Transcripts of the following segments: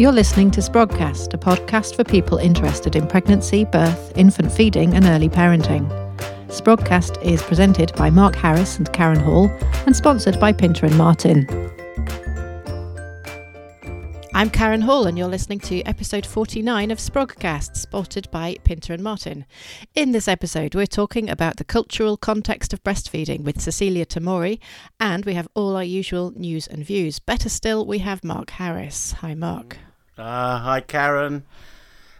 You're listening to Sprogcast, a podcast for people interested in pregnancy, birth, infant feeding, and early parenting. Sprogcast is presented by Mark Harris and Karen Hall and sponsored by Pinter and Martin. I'm Karen Hall, and you're listening to episode 49 of Sprogcast, spotted by Pinter and Martin. In this episode, we're talking about the cultural context of breastfeeding with Cecilia Tomori, and we have all our usual news and views. Better still, we have Mark Harris. Hi, Mark. Uh, hi, Karen.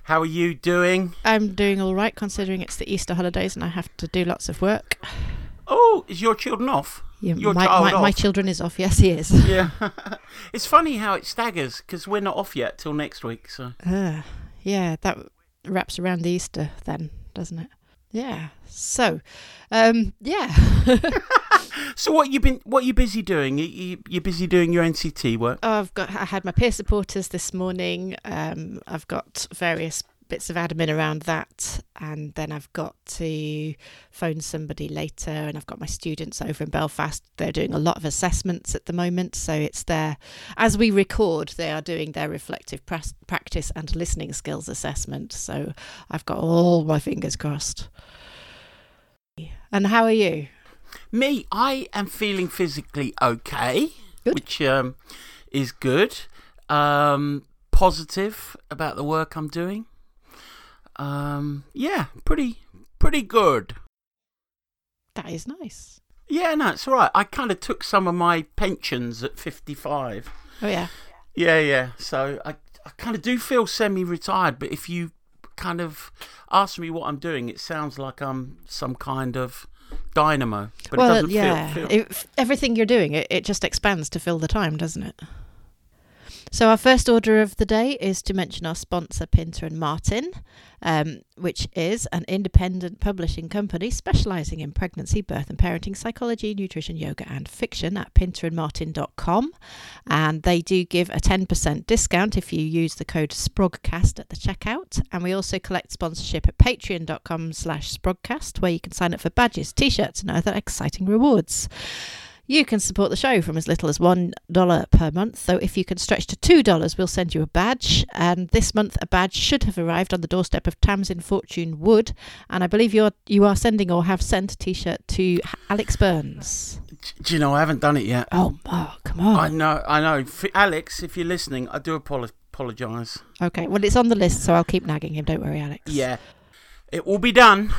How are you doing? I'm doing all right, considering it's the Easter holidays and I have to do lots of work. Oh, is your children off? Yeah, your my, child my, off? my children is off. Yes, he is. Yeah. it's funny how it staggers because we're not off yet till next week. So Uh, yeah, that wraps around the Easter then, doesn't it? Yeah. So, um, yeah. So what you been? What you busy doing? You, you you're busy doing your NCT work. Oh, I've got. I had my peer supporters this morning. Um, I've got various bits of admin around that, and then I've got to phone somebody later, and I've got my students over in Belfast. They're doing a lot of assessments at the moment, so it's their as we record, they are doing their reflective pras- practice and listening skills assessment. So I've got all my fingers crossed. And how are you? Me, I am feeling physically okay, Good. which um, is good. Um, positive about the work I'm doing. Um, yeah, pretty pretty good. That is nice. Yeah, no, it's all right. I kind of took some of my pensions at 55. Oh yeah. Yeah, yeah. So I, I kind of do feel semi-retired, but if you kind of ask me what I'm doing, it sounds like I'm some kind of dynamo. But well, it doesn't yeah. feel. feel It- everything you're doing, it, it just expands to fill the time, doesn't it? So our first order of the day is to mention our sponsor, Pinter and Martin, um, which is an independent publishing company specialising in pregnancy, birth and parenting, psychology, nutrition, yoga and fiction at pinterandmartin.com. And they do give a 10% discount if you use the code SPROGCAST at the checkout. And we also collect sponsorship at patreon.com slash SPROGCAST, where you can sign up for badges, t-shirts and other exciting rewards. You can support the show from as little as $1 per month. So if you can stretch to $2, we'll send you a badge. And this month, a badge should have arrived on the doorstep of Tamsin Fortune Wood. And I believe you're, you are sending or have sent a t shirt to Alex Burns. Do you know, I haven't done it yet. Oh, Mark, come on. I know, I know. F- Alex, if you're listening, I do apolo- apologise. Okay, well, it's on the list, so I'll keep nagging him. Don't worry, Alex. Yeah. It will be done.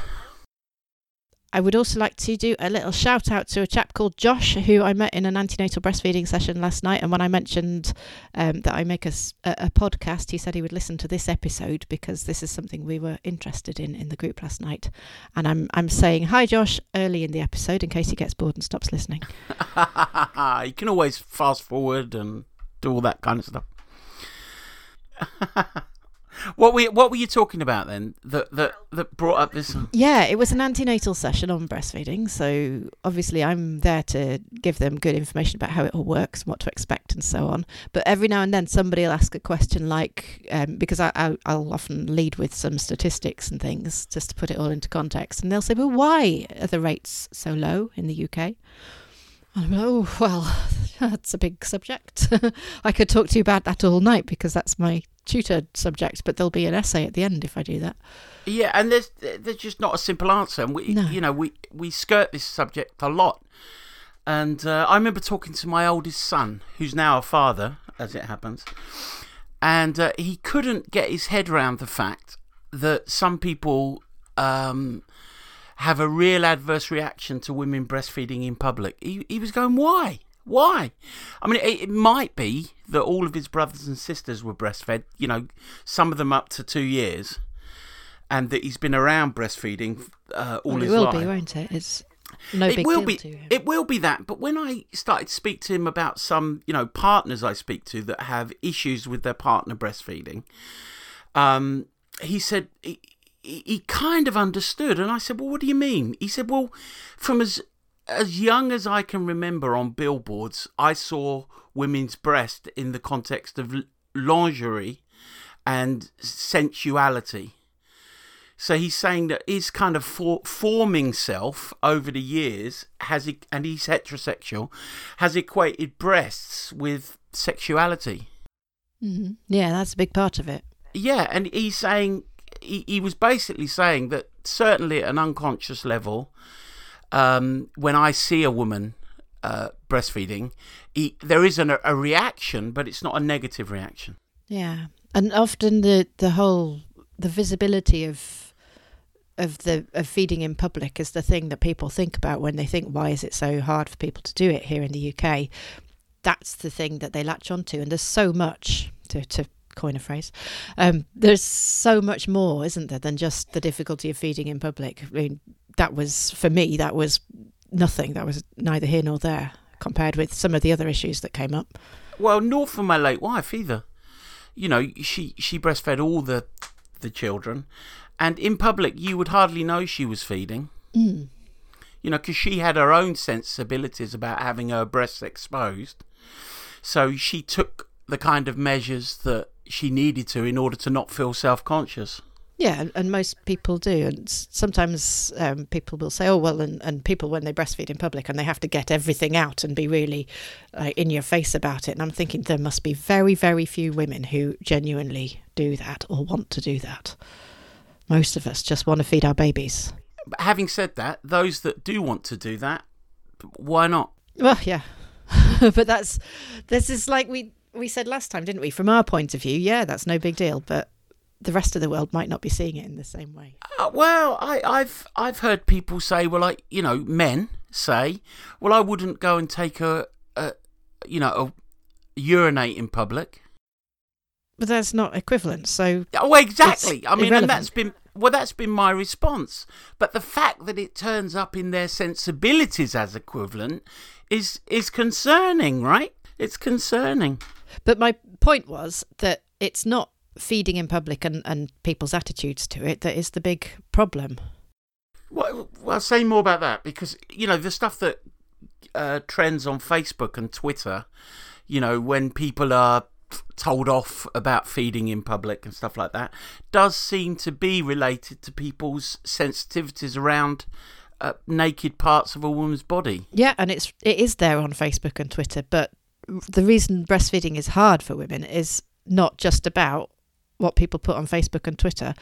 I would also like to do a little shout out to a chap called Josh, who I met in an antenatal breastfeeding session last night. And when I mentioned um, that I make a podcast, he said he would listen to this episode because this is something we were interested in in the group last night. And I'm I'm saying hi, Josh, early in the episode in case he gets bored and stops listening. you can always fast forward and do all that kind of stuff. what were you, what were you talking about then? That that that brought up this. Yeah, it was an antenatal session on breastfeeding. So obviously, I'm there to give them good information about how it all works what to expect and so on. But every now and then, somebody will ask a question like, um, because I, I'll, I'll often lead with some statistics and things just to put it all into context. And they'll say, well, why are the rates so low in the UK? Oh, well, that's a big subject. I could talk to you about that all night because that's my tutored subject, but there'll be an essay at the end if I do that. Yeah, and there's there's just not a simple answer, and we No. you know we we skirt this subject a lot. And uh, I remember talking to my oldest son, who's now a father, as it happens, and uh, he couldn't get his head around the fact that some people um, have a real adverse reaction to women breastfeeding in public. He, he was going, why? Why? I mean, it, it might be that all of his brothers and sisters were breastfed, you know, some of them up to two years, and that he's been around breastfeeding uh, all Well, it his will be, won't it? It's no it big will deal be. to him. It will be that. But when I started to speak to him about some, you know, partners I speak to that have issues with their partner breastfeeding, um, he said he, he he kind of understood, and I said, "Well, what do you mean?" He said, "Well, from as as young as I can remember on billboards, I saw women's breast in the context of lingerie and sensuality." So he's saying that his kind of for, forming self over the years has, and he's heterosexual, has equated breasts with sexuality. Mm-hmm. Yeah, that's a big part of it. Yeah, and he's saying he, he was basically saying that certainly at an unconscious level, um, when I see a woman uh, breastfeeding, he, there is an, a reaction, but it's not a negative reaction. Yeah, and often the the whole the visibility of of the of feeding in public is the thing that people think about when they think why is it so hard for people to do it here in the UK. That's the thing that they latch onto, and there's so much to to coin a phrase. Um, there's so much more, isn't there, than just the difficulty of feeding in public. I mean, that was for me that was nothing. That was neither here nor there compared with some of the other issues that came up. Well, nor for my late wife either. You know, she she breastfed all the the children, and in public you would hardly know she was feeding. Mm. You know, because she had her own sensibilities about having her breasts exposed, so she took the kind of measures that she needed to in order to not feel self conscious. Yeah, and, most people do. And sometimes um, people will say, oh, well, and, and people, when they breastfeed in public and they have to get everything out and be really uh, in your face about it. And I'm thinking there must be very, very few women who genuinely do that or want to do that. Most of us just want to feed our babies. But having said that, those that do want to do that, why not? Well, yeah. but that's, this is like we, we said last time, didn't we? From our point of view, yeah, that's no big deal. But the rest of the world might not be seeing it in the same way. Uh, well, I, I've I've heard people say, well, like you know, men say, well, I wouldn't go and take a, a you know, a urinate in public. But that's not equivalent. So Oh, exactly. I mean, irrelevant. and that's been well, that's been my response. But the fact that it turns up in their sensibilities as equivalent is is concerning, right? It's concerning. But my point was that it's not feeding in public and, and people's attitudes to it that is the big problem. Well, well, I'll say more about that because you know the stuff that uh, trends on Facebook and Twitter. You know when people are told off about feeding in public and stuff like that does seem to be related to people's sensitivities around uh, naked parts of a woman's body. Yeah, and it's it is there on Facebook and Twitter, but the reason breastfeeding is hard for women is not just about what people put on Facebook and Twitter.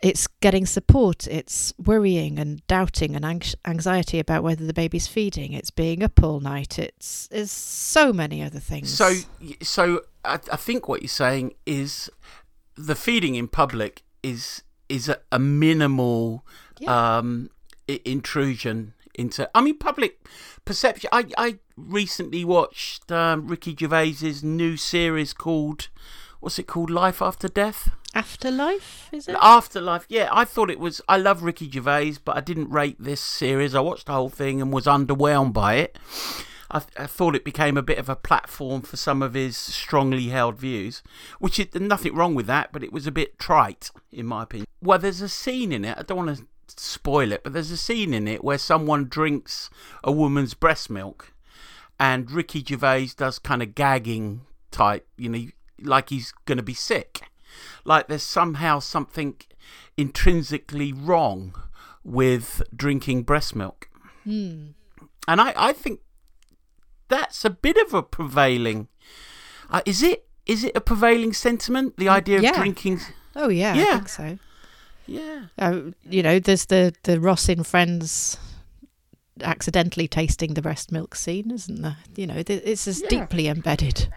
It's getting support, it's worrying and doubting and anx- anxiety about whether the baby's feeding, it's being up all night, it's, it's so many other things. So, so I, I think what you're saying is the feeding in public is is a, a minimal Yeah. um, i- intrusion into. I mean, public perception. I I recently watched um, Ricky Gervais's new series called what's it called? Life After Death. Afterlife, is it? Afterlife, yeah, I thought it was. I love Ricky Gervais, but I didn't rate this series. I watched the whole thing and was underwhelmed by it. I, I thought it became a bit of a platform for some of his strongly held views, which is nothing wrong with that, but it was a bit trite, in my opinion. Well, there's a scene in it, I don't want to spoil it, but there's a scene in it where someone drinks a woman's breast milk, and Ricky Gervais does kind of gagging type, you know, like he's going to be sick like there's somehow something intrinsically wrong with drinking breast milk. Hmm. And I, I think that's a bit of a prevailing. Uh, is it? Is it a prevailing sentiment? The idea of yeah. drinking. Oh yeah, I Yeah. think so. Yeah. Uh, you know, there's the the Ross in Friends accidentally tasting the breast milk scene, isn't there? You know, th- it's as Yeah. deeply embedded.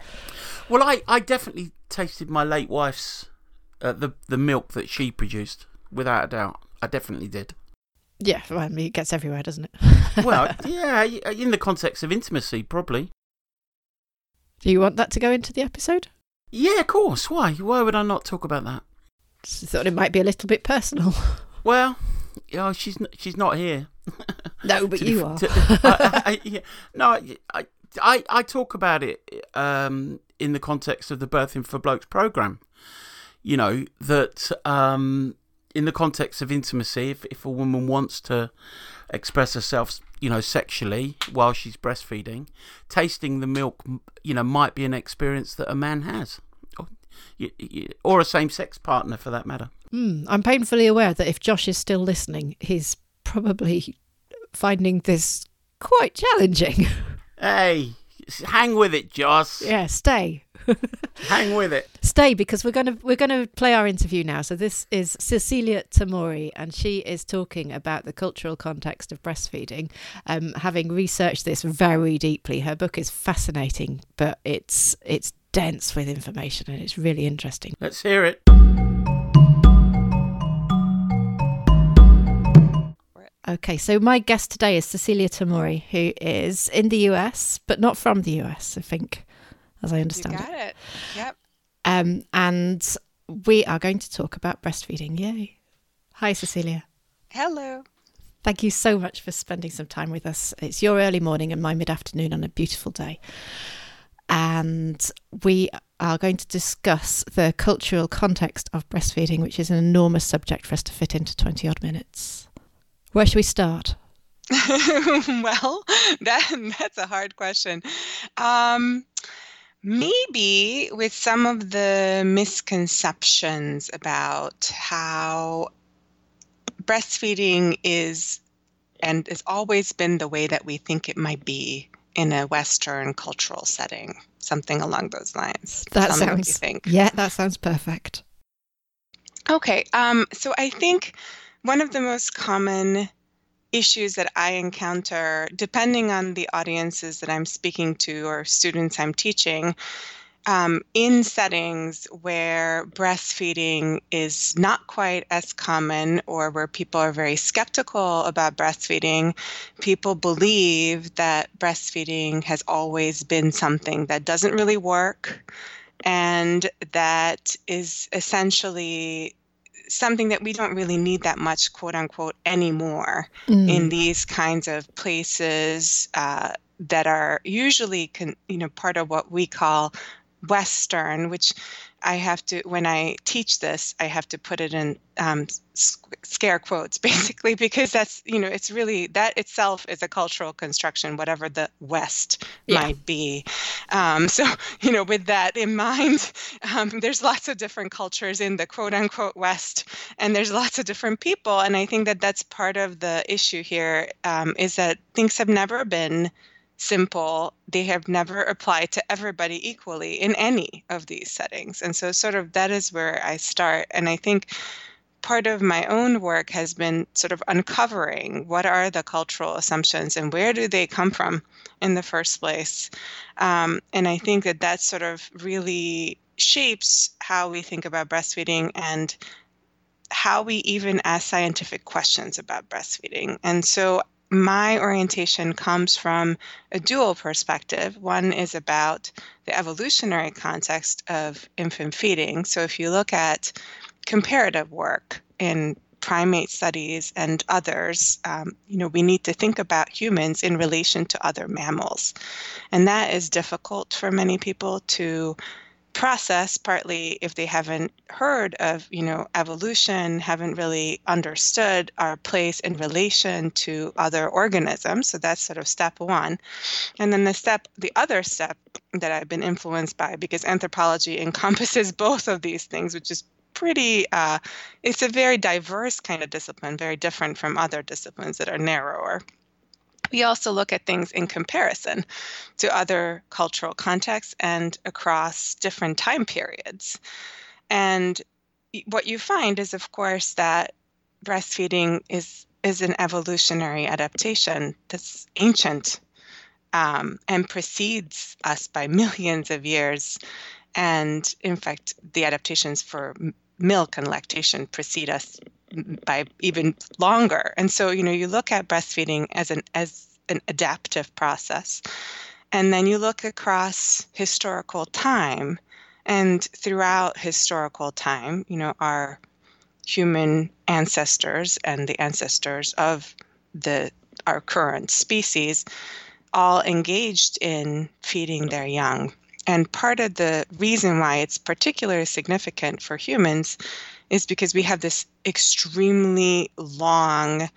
Well, I, I definitely tasted my late wife's uh, the the milk that she produced, without a doubt. I definitely did. Yeah, well, I mean, it gets everywhere, doesn't it? Well, yeah, in the context of intimacy, probably. Do you want that to go into the episode? Yeah, of course. Why? Why would I not talk about that? Just thought it might be a little bit personal. Well, oh, she's n- she's not here. no, but you f- are. to- I- I- yeah. No, I, I I talk about it um, in the context of the Birthing for Blokes program. You know that um, in the context of intimacy, if if a woman wants to express herself, you know, sexually while she's breastfeeding, tasting the milk, you know, might be an experience that a man has, or, or a same-sex partner for that matter. Hmm, I'm painfully aware that if Josh is still listening, he's probably finding this quite challenging. Hey, hang with it, Joss. yeah, stay. Hang with it. Stay because we're going to we're going to play our interview now. So this is Cecilia Tomori, and she is talking about the cultural context of breastfeeding. Um, having researched this very deeply, her book is fascinating, but it's it's dense with information and it's really interesting. Let's hear it. Okay, so my guest today is Cecilia Tomori, who is in the US, but not from the US, I think, as I understand you got it. Yep. Um, and we are going to talk about breastfeeding. Yay. Hi, Cecilia. Hello. Thank you so much for spending some time with us. It's your early morning and my mid afternoon on a beautiful day. And we are going to discuss the cultural context of breastfeeding, which is an enormous subject for us to fit into 20 odd minutes. Where should we start? well, that that's a hard question. Um, maybe with some of the misconceptions about how breastfeeding is and has always been the way that we think it might be in a Western cultural setting, something along those lines. That sounds. Yeah, that sounds perfect. Okay, um, so I think one of the most common issues that I encounter, depending on the audiences that I'm speaking to or students I'm teaching, um, in settings where breastfeeding is not quite as common or where people are very skeptical about breastfeeding, people believe that breastfeeding has always been something that doesn't really work and that is essentially something that we don't really need that much, quote unquote, anymore mm. in these kinds of places uh, that are usually, con- you know, part of what we call Western, which I have to, when I teach this, I have to put it in um, scare quotes basically, because that's, you know, it's really, that itself is a cultural construction, whatever the West yeah. might be. Um, so, you know, with that in mind, um, there's lots of different cultures in the quote unquote West, and there's lots of different people. And I think that that's part of the issue here um, is that things have never been simple. They have never applied to everybody equally in any of these settings. And so, sort of, that is where I start. And I think part of my own work has been sort of uncovering what are the cultural assumptions and where do they come from in the first place. Um, and I think that that sort of really shapes how we think about breastfeeding and how we even ask scientific questions about breastfeeding. And so my orientation comes from a dual perspective. One is about the evolutionary context of infant feeding. So, if you look at comparative work in primate studies and others, um, you know, we need to think about humans in relation to other mammals. And that is difficult for many people to process partly if they haven't heard of you know evolution haven't really understood our place in relation to other organisms. So that's sort of step one. And then the step the other step that i've been influenced by because anthropology encompasses both of these things which is pretty uh, it's a very diverse kind of discipline very different from other disciplines that are narrower we also look at things in comparison to other cultural contexts and across different time periods. And what you find is, of course, that breastfeeding is is an evolutionary adaptation that's ancient um, and precedes us by millions of years. And in fact, the adaptations for milk and lactation precede us by even longer. And so, you know, you look at breastfeeding as an as an adaptive process. And then you look across historical time, and throughout historical time, you know, our human ancestors and the ancestors of the our current species all engaged in feeding their young. And part of the reason why it's particularly significant for humans is because we have this extremely long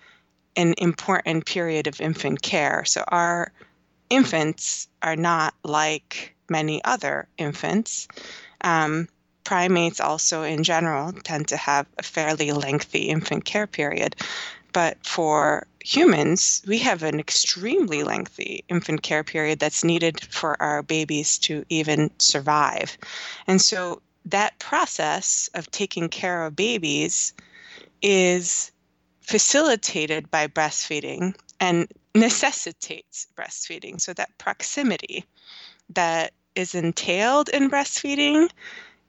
and important period of infant care. So our infants are not like many other infants. Um, primates also in general tend to have a fairly lengthy infant care period But for humans, we have an extremely lengthy infant care period that's needed for our babies to even survive. And so that process of taking care of babies is facilitated by breastfeeding and necessitates breastfeeding. So that proximity that is entailed in breastfeeding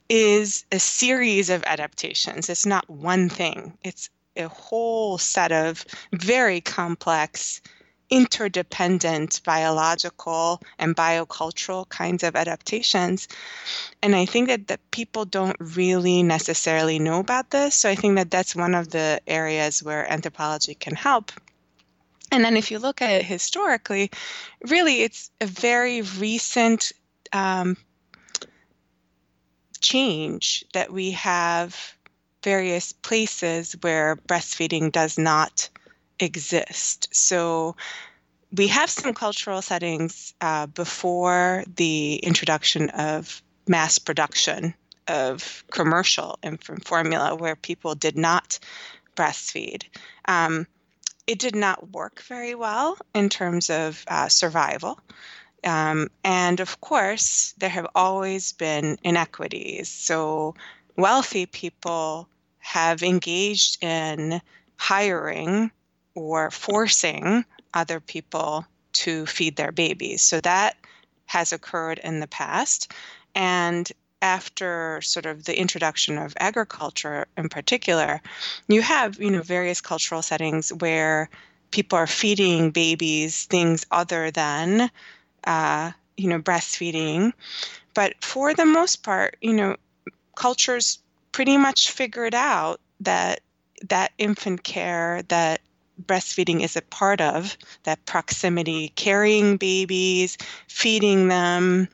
is a series of adaptations. It's not one thing, it's a whole set of very complex, interdependent biological and biocultural kinds of adaptations. And I think that, that people don't really necessarily know about this. So I think that that's one of the areas where anthropology can help. And then if you look at it historically, really it's a very recent um, change that we have various places where breastfeeding does not exist. So we have some cultural settings uh, before the introduction of mass production of commercial infant formula where people did not breastfeed. Um, it did not work very well in terms of uh, survival. Um, and of course, there have always been inequities. So, wealthy people have engaged in hiring or forcing other people to feed their babies. So, that has occurred in the past. And after sort of the introduction of agriculture in particular, you have, you know, various cultural settings where people are feeding babies things other than uh, you know, breastfeeding. But for the most part, you know, cultures pretty much figured out that that infant care that breastfeeding is a part of, that proximity, carrying babies, feeding them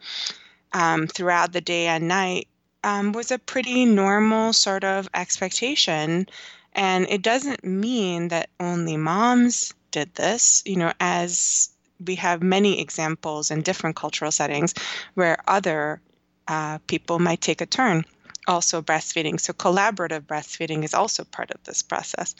um, throughout the day and night um, was a pretty normal sort of expectation. And it doesn't mean that only moms did this. You know, as we have many examples in different cultural settings where other uh, people might take a turn also breastfeeding. So, collaborative breastfeeding is also part of this process.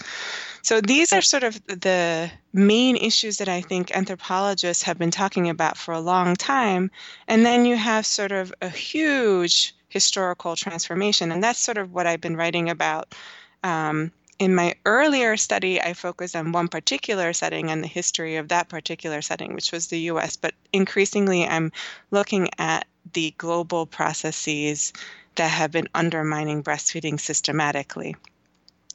So, these are sort of the main issues that I think anthropologists have been talking about for a long time. And then you have sort of a huge historical transformation. And that's sort of what I've been writing about um, in my earlier study, I focused on one particular setting and the history of that particular setting, which was the US. But increasingly, I'm looking at the global processes that have been undermining breastfeeding systematically.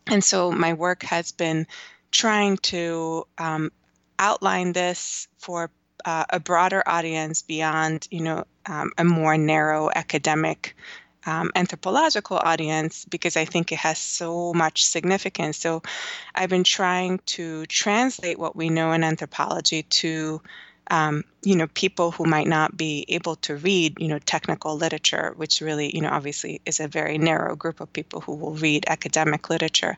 And so my work has been trying to um, outline this for uh, a broader audience beyond, you know, um, a more narrow academic um, anthropological audience because I think it has so much significance. So I've been trying to translate what we know in anthropology to um, you know people who might not be able to read you know technical literature which really you know obviously is a very narrow group of people who will read academic literature.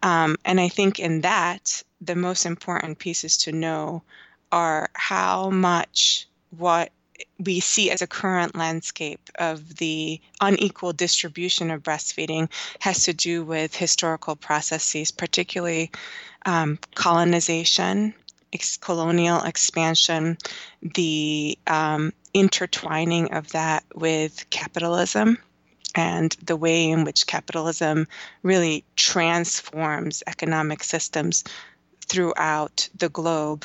Um, and i think in that the most important pieces to know are how much what we see as a current landscape of the unequal distribution of breastfeeding has to do with historical processes, particularly um, colonization, ex- colonial expansion, the um, intertwining of that with capitalism and the way in which capitalism really transforms economic systems throughout the globe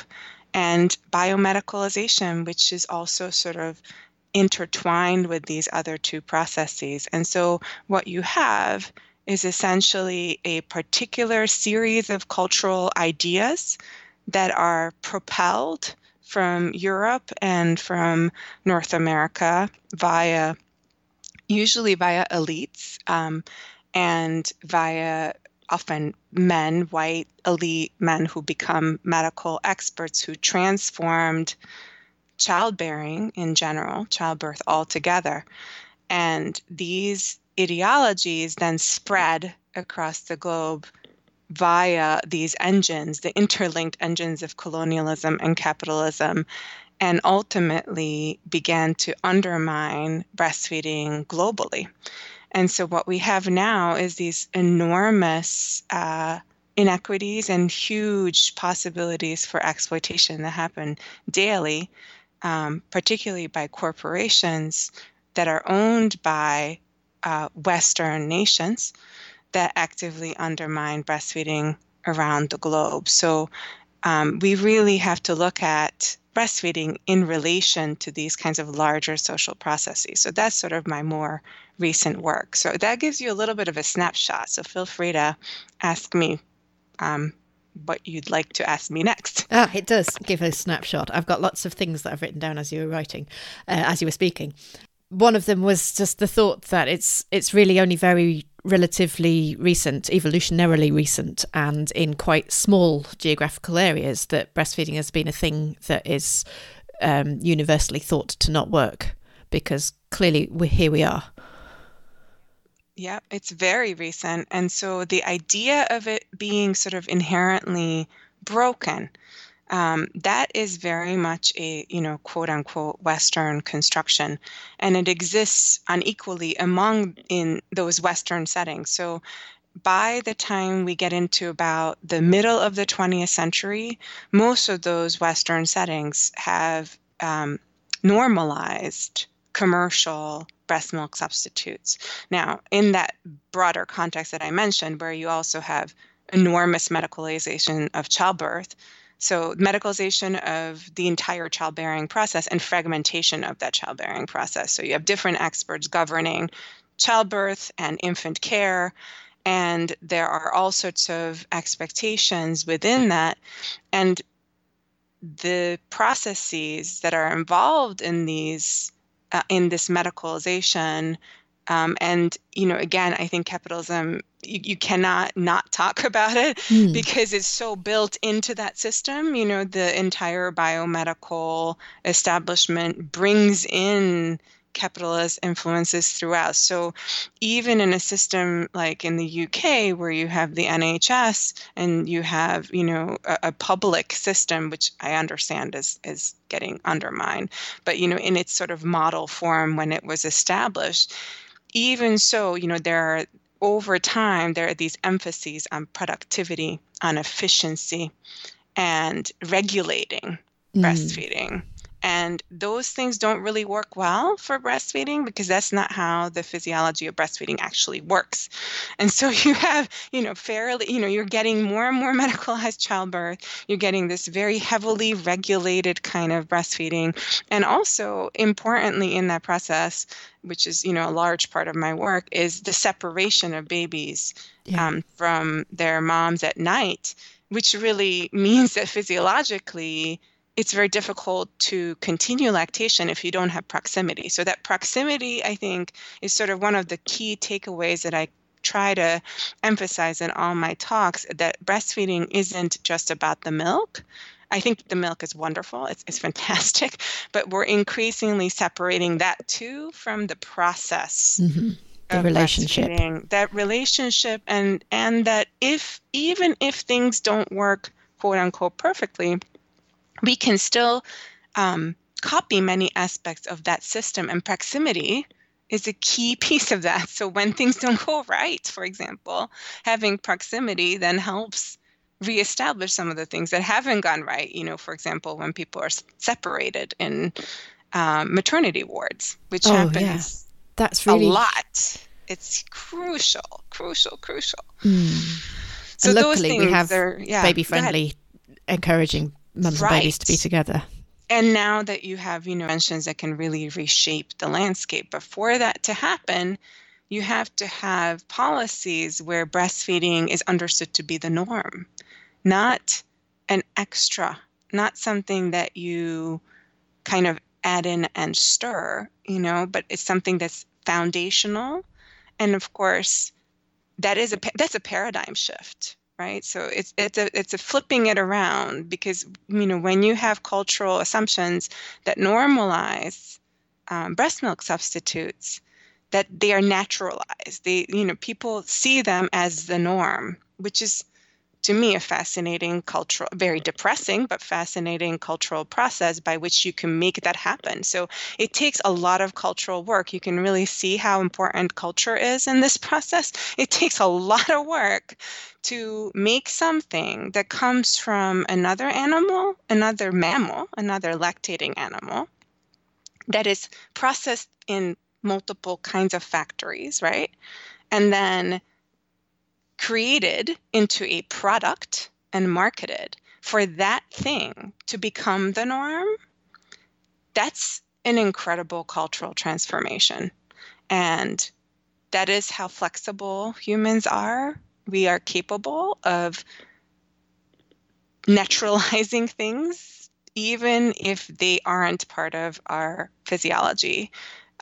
and biomedicalization, which is also sort of intertwined with these other two processes. And so what you have is essentially a particular series of cultural ideas that are propelled from Europe and from North America via, usually via elites um, and via often men, white elite men who become medical experts who transformed childbearing in general, childbirth altogether. And these ideologies then spread across the globe via these engines, the interlinked engines of colonialism and capitalism, and ultimately began to undermine breastfeeding globally. And so what we have now is these enormous uh, inequities and huge possibilities for exploitation that happen daily, um, particularly by corporations that are owned by uh, Western nations that actively undermine breastfeeding around the globe. So um, we really have to look at breastfeeding in relation to these kinds of larger social processes. So that's sort of my more recent work. So that gives you a little bit of a snapshot. So feel free to ask me um, what you'd like to ask me next. Ah, it does give a snapshot. I've got lots of things that I've written down as you were writing, uh, as you were speaking. One of them was just the thought that it's it's really only very relatively recent, evolutionarily recent, and in quite small geographical areas that breastfeeding has been a thing that is um, universally thought to not work because clearly we here we are. Yeah, it's very recent. And so the idea of it being sort of inherently broken, um, that is very much a, you know, quote unquote Western construction. And it exists unequally among in those Western settings. So by the time we get into about the middle of the 20th century, most of those Western settings have um, normalized commercial breast milk substitutes. Now, in that broader context that I mentioned, where you also have enormous medicalization of childbirth, so medicalization of the entire childbearing process and fragmentation of that childbearing process. So you have different experts governing childbirth and infant care. And there are all sorts of expectations within that. And the processes that are involved in these uh, in this medicalization um, and you know again i think capitalism you, you cannot not talk about it mm. because it's so built into that system you know the entire biomedical establishment brings in capitalist influences throughout. So even in a system like in the UK where you have the NHS and you have, you know, a, a, public system, which I understand is is getting undermined, but you know, in its sort of model form when it was established, even so, you know, there are over time there are these emphases on productivity, on efficiency, and regulating mm. breastfeeding. And those things don't really work well for breastfeeding because that's not how the physiology of breastfeeding actually works. And so you have, you know, fairly, you know, you're getting more and more medicalized childbirth. You're getting this very heavily regulated kind of breastfeeding. And also, importantly, in that process, which is, you know, a large part of my work, is the separation of babies yeah. um, from their moms at night, which really means that physiologically, it's very difficult to continue lactation if you don't have proximity. So, that proximity, I think, is sort of one of the key takeaways that I try to emphasize in all my talks that breastfeeding isn't just about the milk. I think the milk is wonderful, it's, it's fantastic, but we're increasingly separating that too from the process. Mm-hmm. The relationship. That relationship and and that if even if things don't work quote unquote perfectly, we can still um, copy many aspects of that system, and proximity is a key piece of that. So when things don't go right, for example, having proximity then helps reestablish some of the things that haven't gone right. You know, for example, when people are separated in um, maternity wards, which oh, happens yeah. That's really... a lot. It's crucial, crucial, crucial. Mm. So and luckily, we have are, yeah, baby-friendly, encouraging mums right. and babies to be together. And now that you have, you know, that can really reshape the landscape, but for that to happen, you have to have policies where breastfeeding is understood to be the norm, not an extra, not something that you kind of add in and stir, you know, but it's something that's foundational. And of course, that is a that's a paradigm shift right? So it's it's a it's a flipping it around because you know when you have cultural assumptions that normalize um, breast milk substitutes that they are naturalized. They you know people see them as the norm which is to me, a fascinating cultural, very depressing, but fascinating cultural process by which you can make that happen. So it takes a lot of cultural work. You can really see how important culture is in this process. It takes a lot of work to make something that comes from another animal, another mammal, another lactating animal, that is processed in multiple kinds of factories, right? And then created into a product and marketed for that thing to become the norm, that's an incredible cultural transformation. And that is how flexible humans are. We are capable of naturalizing things, even if they aren't part of our physiology.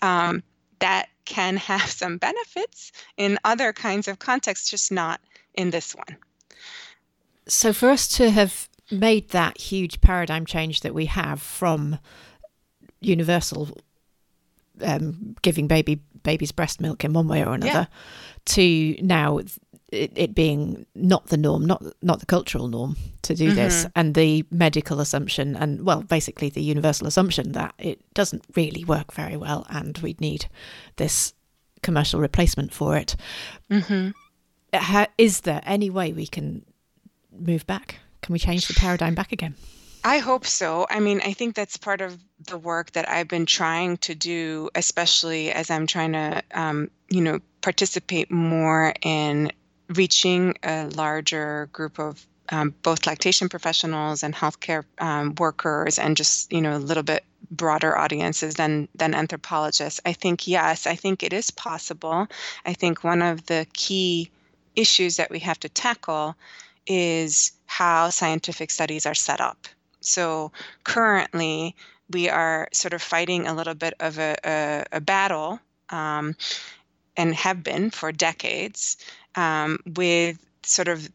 Um, that can have some benefits in other kinds of contexts, just not in this one. So, for us to have made that huge paradigm change that we have from universal um, giving baby babies breast milk in one way or another yeah. to now it, it, being not the norm, not not the cultural norm to do mm-hmm. this, and the medical assumption, and well, basically the universal assumption that it doesn't really work very well, and we'd need this commercial replacement for it. Mm-hmm. Ha, is there any way we can move back? Can we change the paradigm back again? I hope so. I mean, I think that's part of the work that I've been trying to do, especially as I'm trying to, um, you know, participate more in reaching a larger group of um, both lactation professionals and healthcare um, workers, and just you know a little bit broader audiences than than anthropologists. I think yes, I think it is possible. I think one of the key issues that we have to tackle is how scientific studies are set up. So currently, we are sort of fighting a little bit of a, a, a battle. Um, and have been for decades um, with sort of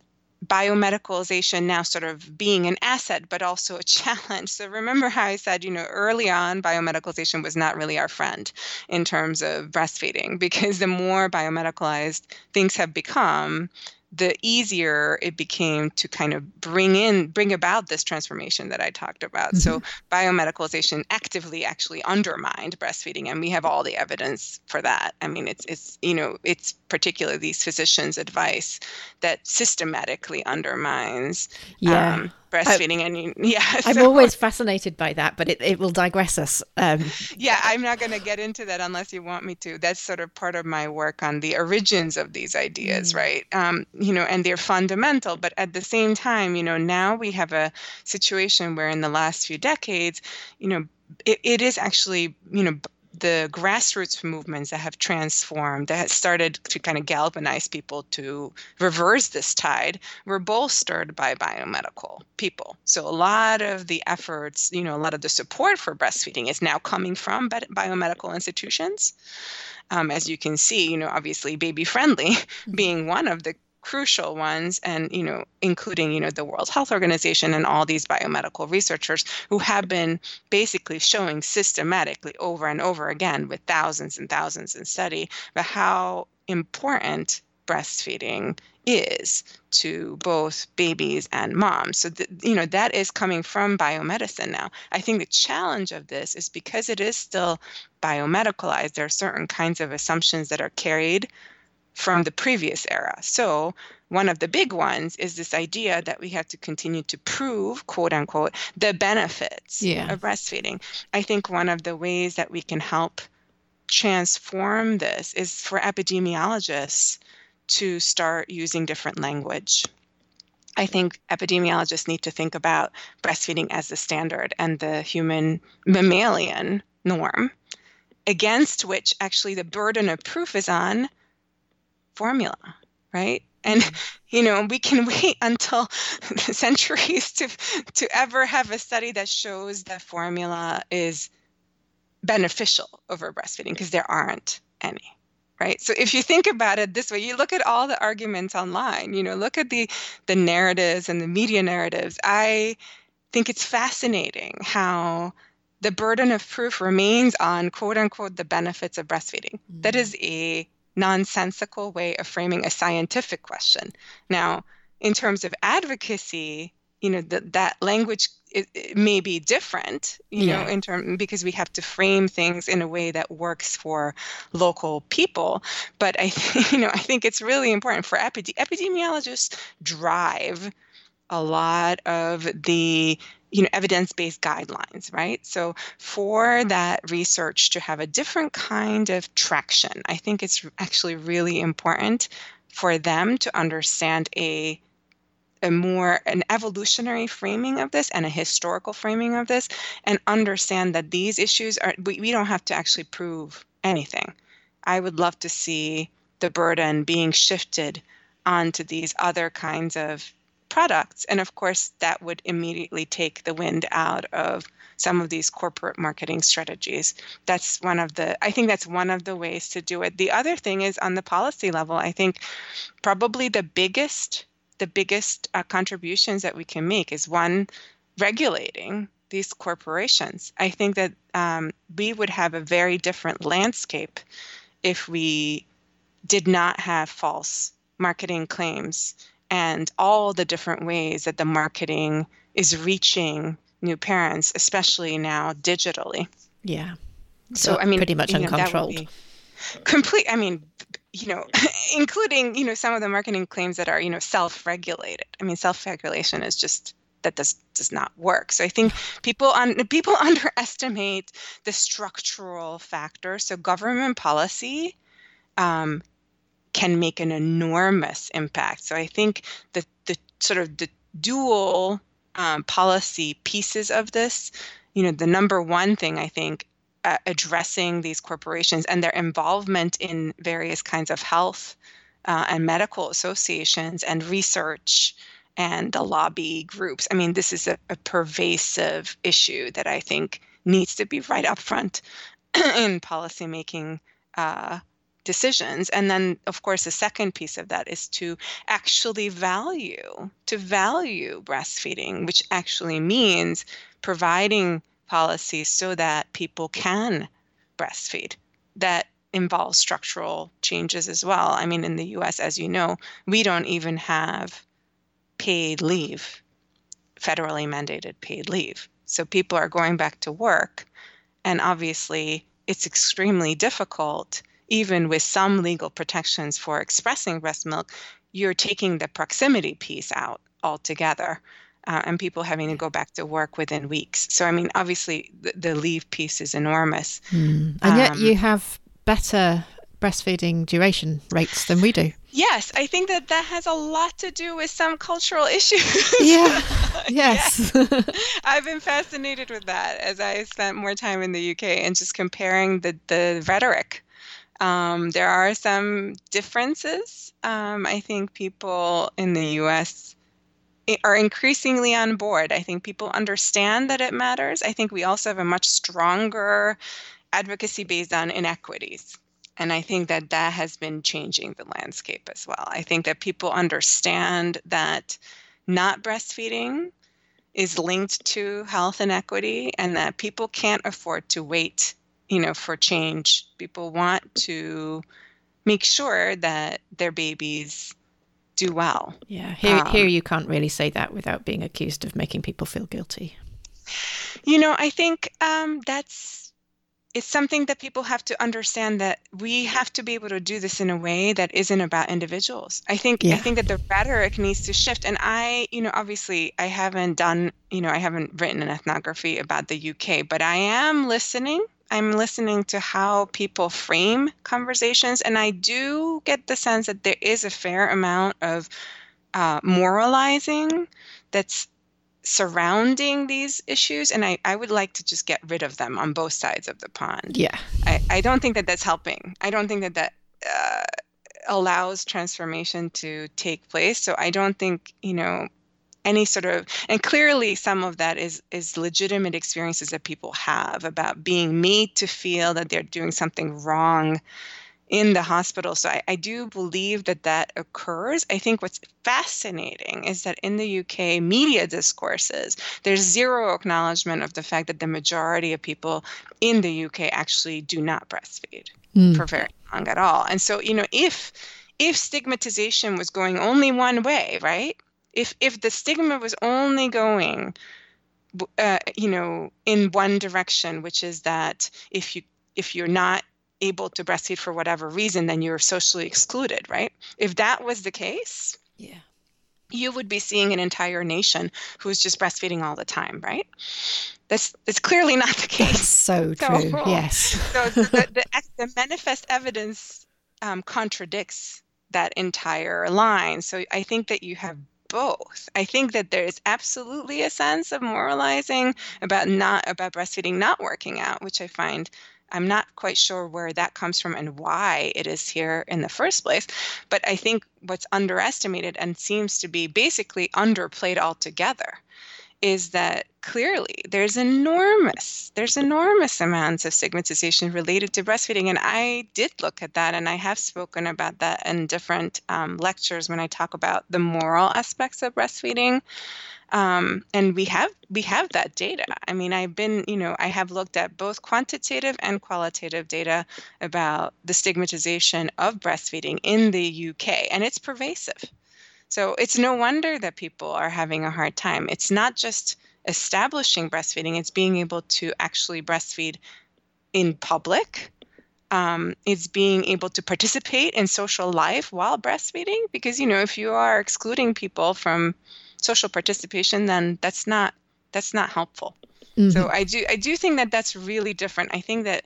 biomedicalization now sort of being an asset but also a challenge. So remember how i said you know early on biomedicalization was not really our friend in terms of breastfeeding because the more biomedicalized things have become the easier it became to kind of bring in bring about this transformation that i talked about. Mm-hmm. so biomedicalization actively actually undermined breastfeeding and we have all the evidence for that. I mean it's it's you know it's particularly these physicians advice that systematically undermines yeah. um, breastfeeding I, and yeah i'm always fascinated by that but it, it will digress us um, yeah i'm not going to get into that unless you want me to. That's sort of part of my work on the origins of these ideas mm. right? Um, you know and they're fundamental but at the same time you know now we have a situation where in the last few decades you know it, it is actually you know the grassroots movements that have transformed, that have started to kind of galvanize people to reverse this tide, were bolstered by biomedical people. So a lot of the efforts, you know, a lot of the support for breastfeeding is now coming from biomedical institutions. Um, as you can see, you know, obviously baby friendly mm-hmm. being one of the crucial ones and you know including you know the world health organization and all these biomedical researchers who have been basically showing systematically over and over again with thousands and thousands in study about how important breastfeeding is to both babies and moms. So, you know, that is coming from biomedicine now. I think the challenge of this is because it is still biomedicalized, there are certain kinds of assumptions that are carried from the previous era. So, one of the big ones is this idea that we have to continue to prove, quote unquote, the benefits yeah. of breastfeeding. I think one of the ways that we can help transform this is for epidemiologists to start using different language. I think epidemiologists need to think about breastfeeding as the standard and the human mammalian norm, against which actually the burden of proof is on formula, right? And mm-hmm. you know, we can wait until centuries to to ever have a study that shows that formula is beneficial over breastfeeding because there aren't any right so if you think about it this way you look at all the arguments online you know look at the the narratives and the media narratives i think it's fascinating how the burden of proof remains on quote unquote the benefits of breastfeeding mm. that is a nonsensical way of framing a scientific question. Now, in terms of advocacy, you know, that that language it, it may be different, you yeah. know, in term because we have to frame things in a way that works for local people. But I, you know, I think it's really important for epide- epidemiologists drive a lot of the you know evidence-based guidelines right? So for mm-hmm. that research to have a different kind of traction i think it's actually really important for them to understand a a more an evolutionary framing of this and a historical framing of this and understand that these issues are we, we don't have to actually prove anything. I would love to see the burden being shifted onto these other kinds of products. And of course, that would immediately take the wind out of some of these corporate marketing strategies. That's one of the, I think that's one of the ways to do it. The other thing is on the policy level, I think probably the biggest, the biggest uh, contributions that we can make is one, regulating these corporations. I think that um, we would have a very different landscape if we did not have false marketing claims and all the different ways that the marketing is reaching new parents, especially now digitally. Yeah. So, so I mean, pretty much uncontrolled. complete. I mean, you know, including you know some of the marketing claims that are you know self-regulated. I mean, self-regulation is just that does does not work. So I think people on people underestimate the structural factor. So government policy um, can make an enormous impact. So I think the the sort of the dual um, policy pieces of this, you know, the number one thing I think uh, addressing these corporations and their involvement in various kinds of health uh, and medical associations and research and the lobby groups. I mean, this is a, a pervasive issue that I think needs to be right up front in policymaking uh, decisions. And then of course the second piece of that is to actually value to value breastfeeding which actually means providing policies so that people can breastfeed. That involves structural changes as well. I mean in the US as you know we don't even have paid leave federally mandated paid leave. So people are going back to work and obviously it's extremely difficult even with some legal protections for expressing breast milk, you're taking the proximity piece out altogether. Uh, and people having to go back to work within weeks. So, I mean, obviously, the, the leave piece is enormous. Mm. And yet, um, you have better breastfeeding duration rates than we do. Yes, I think that that has a lot to do with some cultural issues. Yeah. Yes. yes. I've been fascinated with that as I spent more time in the UK and just comparing the the rhetoric um, there are some differences. Um, I think people in the US are increasingly on board. I think people understand that it matters. I think we also have a much stronger advocacy based on inequities. And I think that that has been changing the landscape as well. I think that people understand that not breastfeeding is linked to health inequity and that people can't afford to wait you know, for change. People want to make sure that their babies do well. Yeah, here, um, here you can't really say that without being accused of making people feel guilty. You know, I think um, that's it's something that people have to understand that we have to be able to do this in a way that isn't about individuals. I think yeah. I think that the rhetoric needs to shift. And I, you know, obviously I haven't done, you know, I haven't written an ethnography about the UK, but I am listening I'm listening to how people frame conversations, and I do get the sense that there is a fair amount of uh, moralizing that's surrounding these issues, and I, I would like to just get rid of them on both sides of the pond. Yeah. I, I don't think that that's helping. I don't think that that uh, allows transformation to take place. So I don't think, you know, any sort of and clearly some of that is is legitimate experiences that people have about being made to feel that they're doing something wrong in the hospital. So I, I, do believe that that occurs. I think what's fascinating is that in the UK media discourses, there's zero acknowledgement of the fact that the majority of people in the UK actually do not breastfeed mm. for very long at all. And so, you know, if if stigmatization was going only one way, right? If if the stigma was only going uh, you know in one direction which is that if you if you're not able to breastfeed for whatever reason then you're socially excluded right if that was the case yeah you would be seeing an entire nation who's just breastfeeding all the time, right? That's that's clearly not the case. That's so true. So, yes. so the, the, the, manifest evidence um, contradicts that entire line. So I think that you have both. I think that there is absolutely a sense of moralizing about not about breastfeeding not working out, which I find I'm not quite sure where that comes from and why it is here in the first place. But I think what's underestimated and seems to be basically underplayed altogether is that clearly there's enormous there's enormous amounts of stigmatization related to breastfeeding. And i did look at that and i have spoken about that in different um, lectures when i talk about the moral aspects of breastfeeding. Um, and we have we have that data. I mean i've been you know i have looked at both quantitative and qualitative data about the stigmatization of breastfeeding in the uk and it's pervasive so it's no wonder that people are having a hard time it's not just establishing breastfeeding it's being able to actually breastfeed in public um, it's being able to participate in social life while breastfeeding because you know if you are excluding people from social participation, then that's not that's not helpful. Mm-hmm. So I do I do think that that's really different. I think that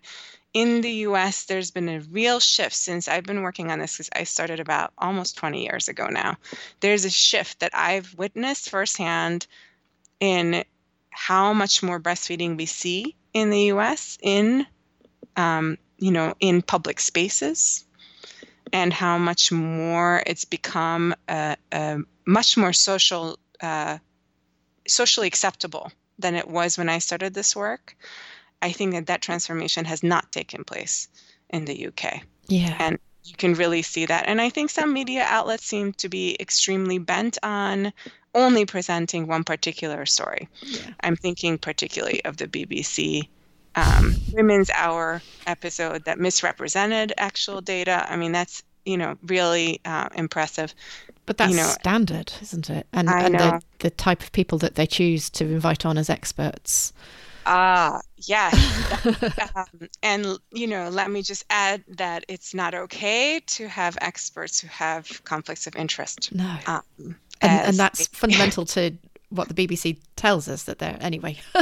in the US there's been a real shift since I've been working on this because I started about almost 20 years ago now. There's a shift that I've witnessed firsthand in how much more breastfeeding we see in the US in um, you know in public spaces and how much more it's become a, a much more social uh, socially acceptable than it was when I started this work. I think that that transformation has not taken place in the UK. Yeah. And you can really see that. And I think some media outlets seem to be extremely bent on only presenting one particular story. Yeah. I'm thinking particularly of the BBC um, Women's Hour episode that misrepresented actual data. I mean, that's you know really uh, impressive. But that's you know, standard, isn't it? And, and. The, the type of people that they choose to invite on as experts. Ah, uh, yes. um, and, you know, let me just add that it's not okay to have experts who have conflicts of interest. No. Um, and, and that's fundamental to what the BBC tells us that they're anyway.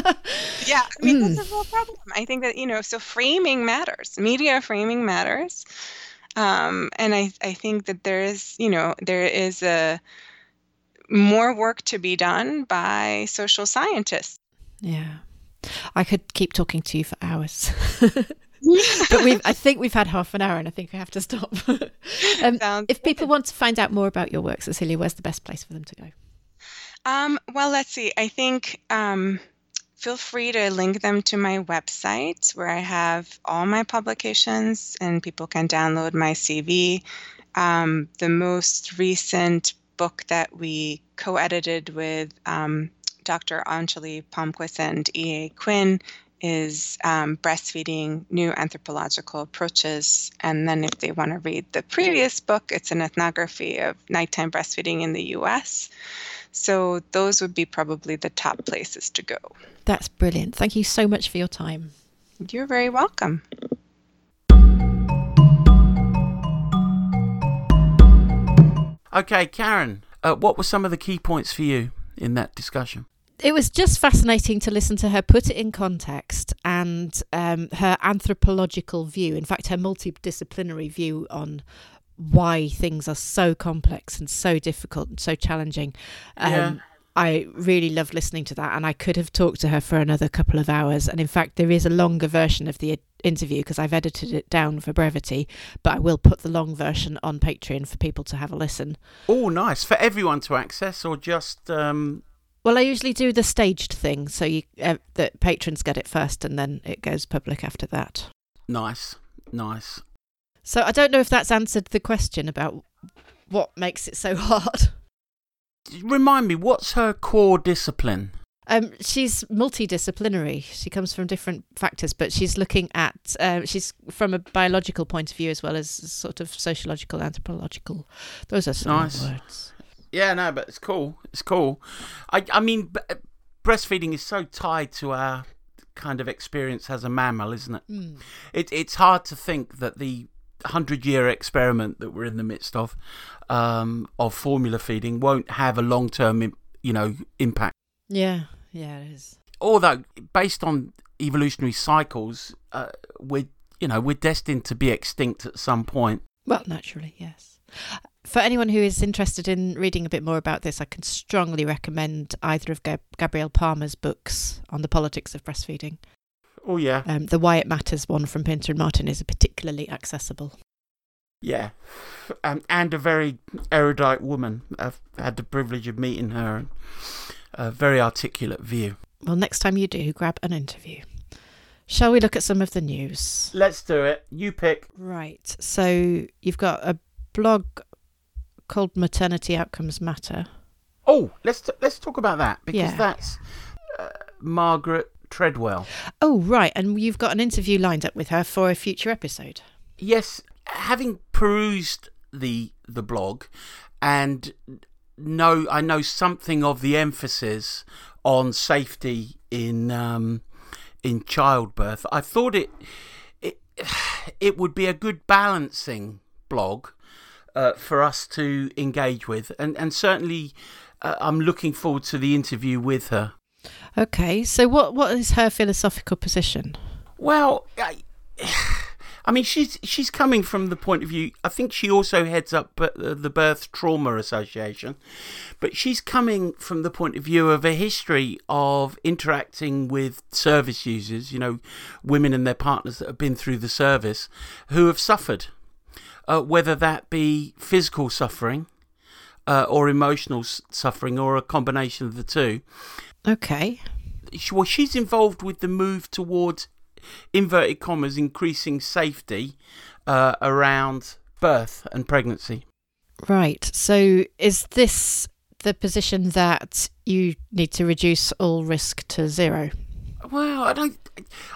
yeah, I mean, mm. that's a real problem. I think that, you know, so framing matters, media framing matters. Um, and I, I think that there is, you know, there is a more work to be done by social scientists. Yeah. I could keep talking to you for hours. but we've I think we've had half an hour and I think we have to stop. um, if people want to find out more about your work, Cecilia, where's the best place for them to go? Um, well, let's see. I think um, feel free to link them to my website where I have all my publications and people can download my CV. Um, the most recent book that we co edited with um, Dr. Aunchalee Palmquist and E.A. Quinn is um, breastfeeding new anthropological approaches. And then, if they want to read the previous book, it's an ethnography of nighttime breastfeeding in the US. So, those would be probably the top places to go. That's brilliant. Thank you so much for your time. You're very welcome. Okay, Karen, uh, what were some of the key points for you in that discussion? It was just fascinating to listen to her put it in context and um, her anthropological view, in fact, her multidisciplinary view on why things are so complex and so difficult and so challenging. Um, yeah. I really loved listening to that, and I could have talked to her for another couple of hours. And in fact, there is a longer version of the interview because I've edited it down for brevity, but I will put the long version on Patreon for people to have a listen. Oh, nice. For everyone to access, or just. Um... Well, I usually do the staged thing, so you uh, that patrons get it first, and then it goes public after that. Nice, nice. So I don't know if that's answered the question about what makes it so hard remind me, what's her core discipline? Um, she's multidisciplinary. She comes from different factors, but she's looking at uh, she's from a biological point of view as well as sort of sociological, anthropological. Those are some nice. words. Yeah, no, but it's cool. It's cool. I, I mean, b- breastfeeding is so tied to our kind of experience as a mammal, isn't it? Mm. it it's hard to think that the hundred year experiment that we're in the midst of, um, of formula feeding, won't have a long term, you know, impact. Yeah, yeah, it is. Although, based on evolutionary cycles, uh, we're you know we're destined to be extinct at some point. Well, naturally, yes. For anyone who is interested in reading a bit more about this, I can strongly recommend either of Gab- Gabrielle Palmer's books on the politics of breastfeeding. Oh yeah, Um, the Why It Matters one from Pinter and Martin is particularly accessible. yeah, um, and a very erudite woman. I've had the privilege of meeting her. A very articulate view. Well, next time you do, grab an interview. Shall we look at some of the news? Let's do it. You pick. Right. So you've got a blog called Maternity Outcomes Matter. Oh, let's t- let's talk about that because Yeah. that's uh, Margaret Treadwell. Oh, right. And you've got an interview lined up with her for a future episode. Yes, having perused the the blog and know I know something of the emphasis on safety in um, in childbirth. I thought it it it would be a good balancing blog uh, for us to engage with, and and certainly uh, I'm looking forward to the interview with her. Okay. So what what is her philosophical position? Well, I, I mean, she's she's coming from the point of view. I think she also heads up uh, the Birth Trauma Association, but she's coming from the point of view of a history of interacting with service users. You know, women and their partners that have been through the service, who have suffered, uh, whether that be physical suffering. Uh, or emotional suffering, or a combination of the two Okay. well, she's involved with the move towards inverted commas increasing safety uh, around birth and pregnancy. Right. So is this the position that you need to reduce all risk to zero? Well, I don't.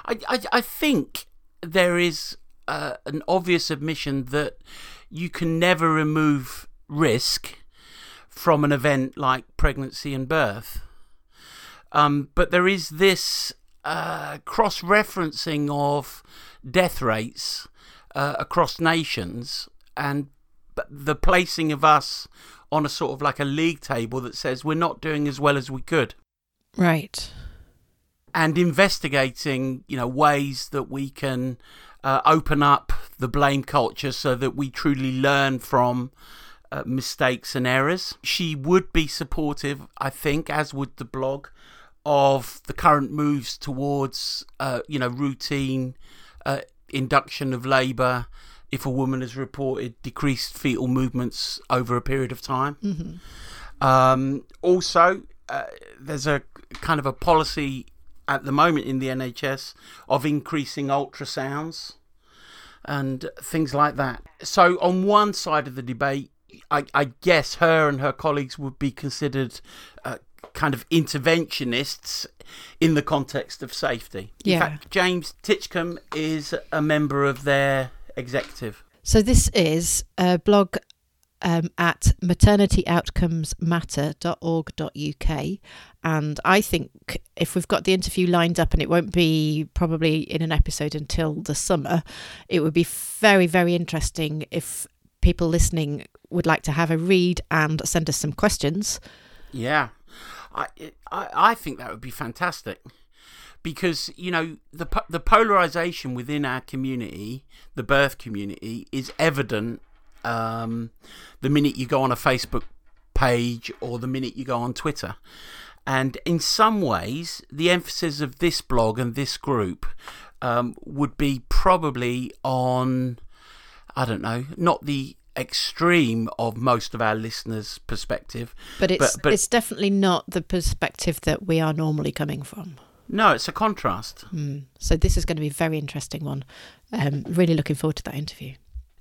I I, I think there is uh, an obvious admission that you can never remove risk from an event like pregnancy and birth. Um, but there is this uh, cross referencing of death rates uh, across nations and the placing of us on a sort of like a league table that says we're not doing as well as we could Right. and investigating, you know, ways that we can uh, open up the blame culture so that we truly learn from uh, mistakes and errors. She would be supportive, I think, as would the blog, of the current moves towards, uh, you know, routine uh, induction of labour if a woman has reported decreased fetal movements over a period of time. hmm Um, also, uh, there's a kind of a policy at the moment in the NHS of increasing ultrasounds and things like that. So, on one side of the debate, I, I guess her and her colleagues would be considered uh, kind of interventionists in the context of safety. In Yeah. fact, James Titcombe is a member of their executive. So this is a blog um, at maternityoutcomesmatter.org.uk. And I think if we've got the interview lined up and it won't be probably in an episode until the summer, it would be very, very interesting if people listening would like to have a read and send us some questions. Yeah, I, I think that would be fantastic because you know the the polarization within our community, the birth community, is evident. Um, the minute you go on a Facebook page or the minute you go on Twitter, and in some ways, the emphasis of this blog and this group um, would be probably on I don't know, not the extreme of most of our listeners' perspective, But it's But- but- it's definitely not the perspective that we are normally coming from. No, it's a contrast. Mm. So this is going to be a very interesting one. Um, really looking forward to that interview.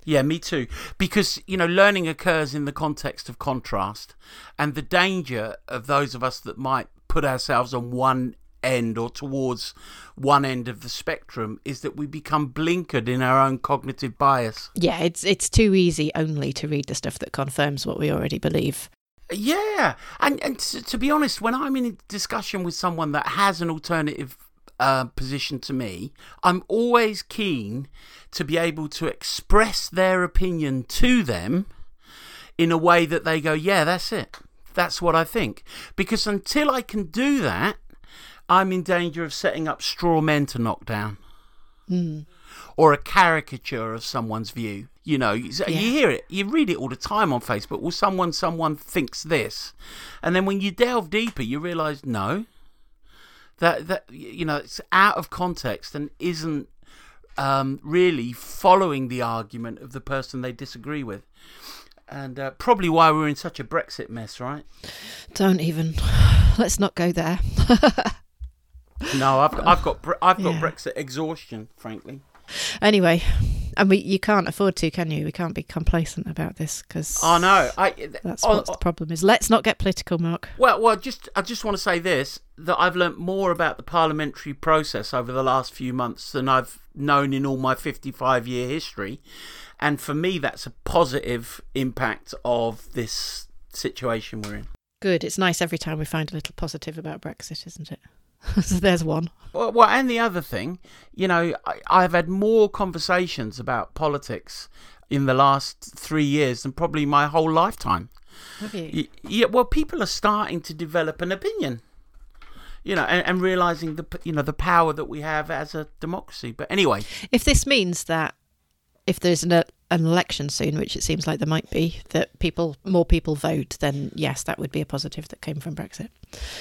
Yeah, me too. Because, you know, learning occurs in the context of contrast. And the danger of those of us that might put ourselves on one end or towards one end of the spectrum is that we become blinkered in our own cognitive bias. Yeah, it's it's too easy only to read the stuff that confirms what we already believe. Yeah, and and to, to be honest, when I'm in a discussion with someone that has an alternative uh, position to me, I'm always keen to be able to express their opinion to them in a way that they go, "Yeah, that's it. That's what I think." Because until I can do that, I'm in danger of setting up straw men to knock down. Or a caricature of someone's view. You know, you you hear it, you read it all the time on Facebook. Well, someone, someone thinks this, and then when you delve deeper, you realise no, that that you know it's out of context and isn't um, really following the argument of the person they disagree with, and uh, probably why we're in such a Brexit mess, right? Don't even. Let's not go there. No, I've got, I've got I've got Yeah. Brexit exhaustion, frankly. anyway, and we you can't afford to, can you? We can't be complacent about this because Oh no, I that's oh, what the oh. problem is. Let's not get political, Mark. Well, well, just I just want to say this that I've learnt more about the parliamentary process over the last few months than I've known in all my 55 year history, and for me that's a positive impact of this situation we're in. Good. It's nice every time we find a little positive about Brexit, isn't it? so there's one. Well, well, and the other thing, you know, I, I've had more conversations about politics in the last three years than probably my whole lifetime. Have you? Yeah, well, people are starting to develop an opinion, you know, and, and realizing the you know the power that we have as a democracy. But anyway, If this means that if there's an, an election soon, which it seems like there might be, that people more people vote, then yes, that would be a positive that came from Brexit.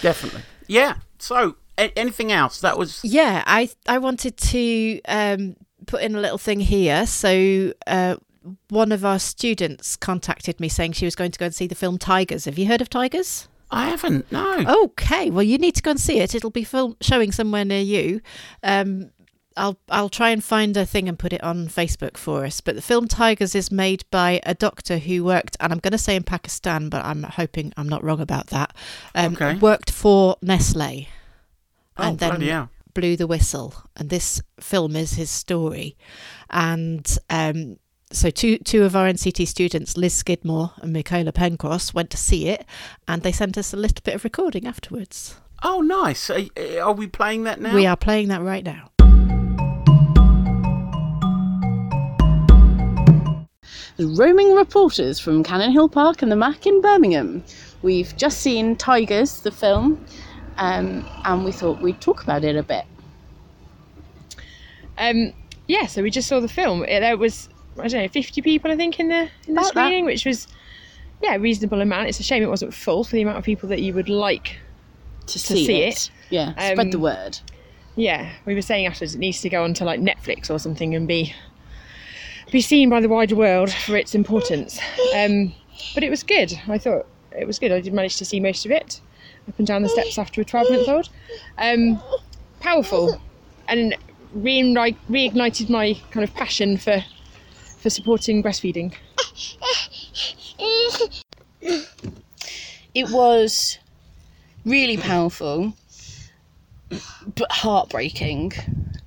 definitely, yeah. So, anything else? That was Yeah, I I wanted to um, put in a little thing here. So uh, one of our students contacted me saying she was going to go and see the film Tigers. Have you heard of Tigers? I haven't. No. Okay, well you need to go and see it. It'll be film showing somewhere near you. Um, I'll I'll try and find a thing and put it on Facebook for us. But the film Tigers is made by a doctor who worked, and I'm going to say in Pakistan, but I'm hoping I'm not wrong about that. Um, Okay. Worked for Nestle, oh, and then bloody hell. blew the whistle. And this film is his story. And um, so two two of our NCT students, Liz Skidmore and Michaela Pencross, went to see it, and they sent us a little bit of recording afterwards. Oh, nice. Are, are we playing that now? We are playing that right now. the roaming reporters from Cannon Hill Park and the Mac in Birmingham. We've just seen Tigers, the film, um, and we thought we'd talk about it a bit. Um, yeah, so we just saw the film. It- There was I don't know, fifty people I think in the in the About that. screening, which was yeah, a reasonable amount. It's a shame it wasn't full for the amount of people that you would like. To see, see it. it. Yeah, Um, spread the word. Yeah, we were saying afterwards it needs to go onto like Netflix or something and be be seen by the wider world for its importance. Um, but it was good. I thought it was good. I did manage to see most of it up and down the steps after a twelve month old. Um, powerful and reigni- reignited my kind of passion for for supporting breastfeeding. It was really powerful, but heartbreaking,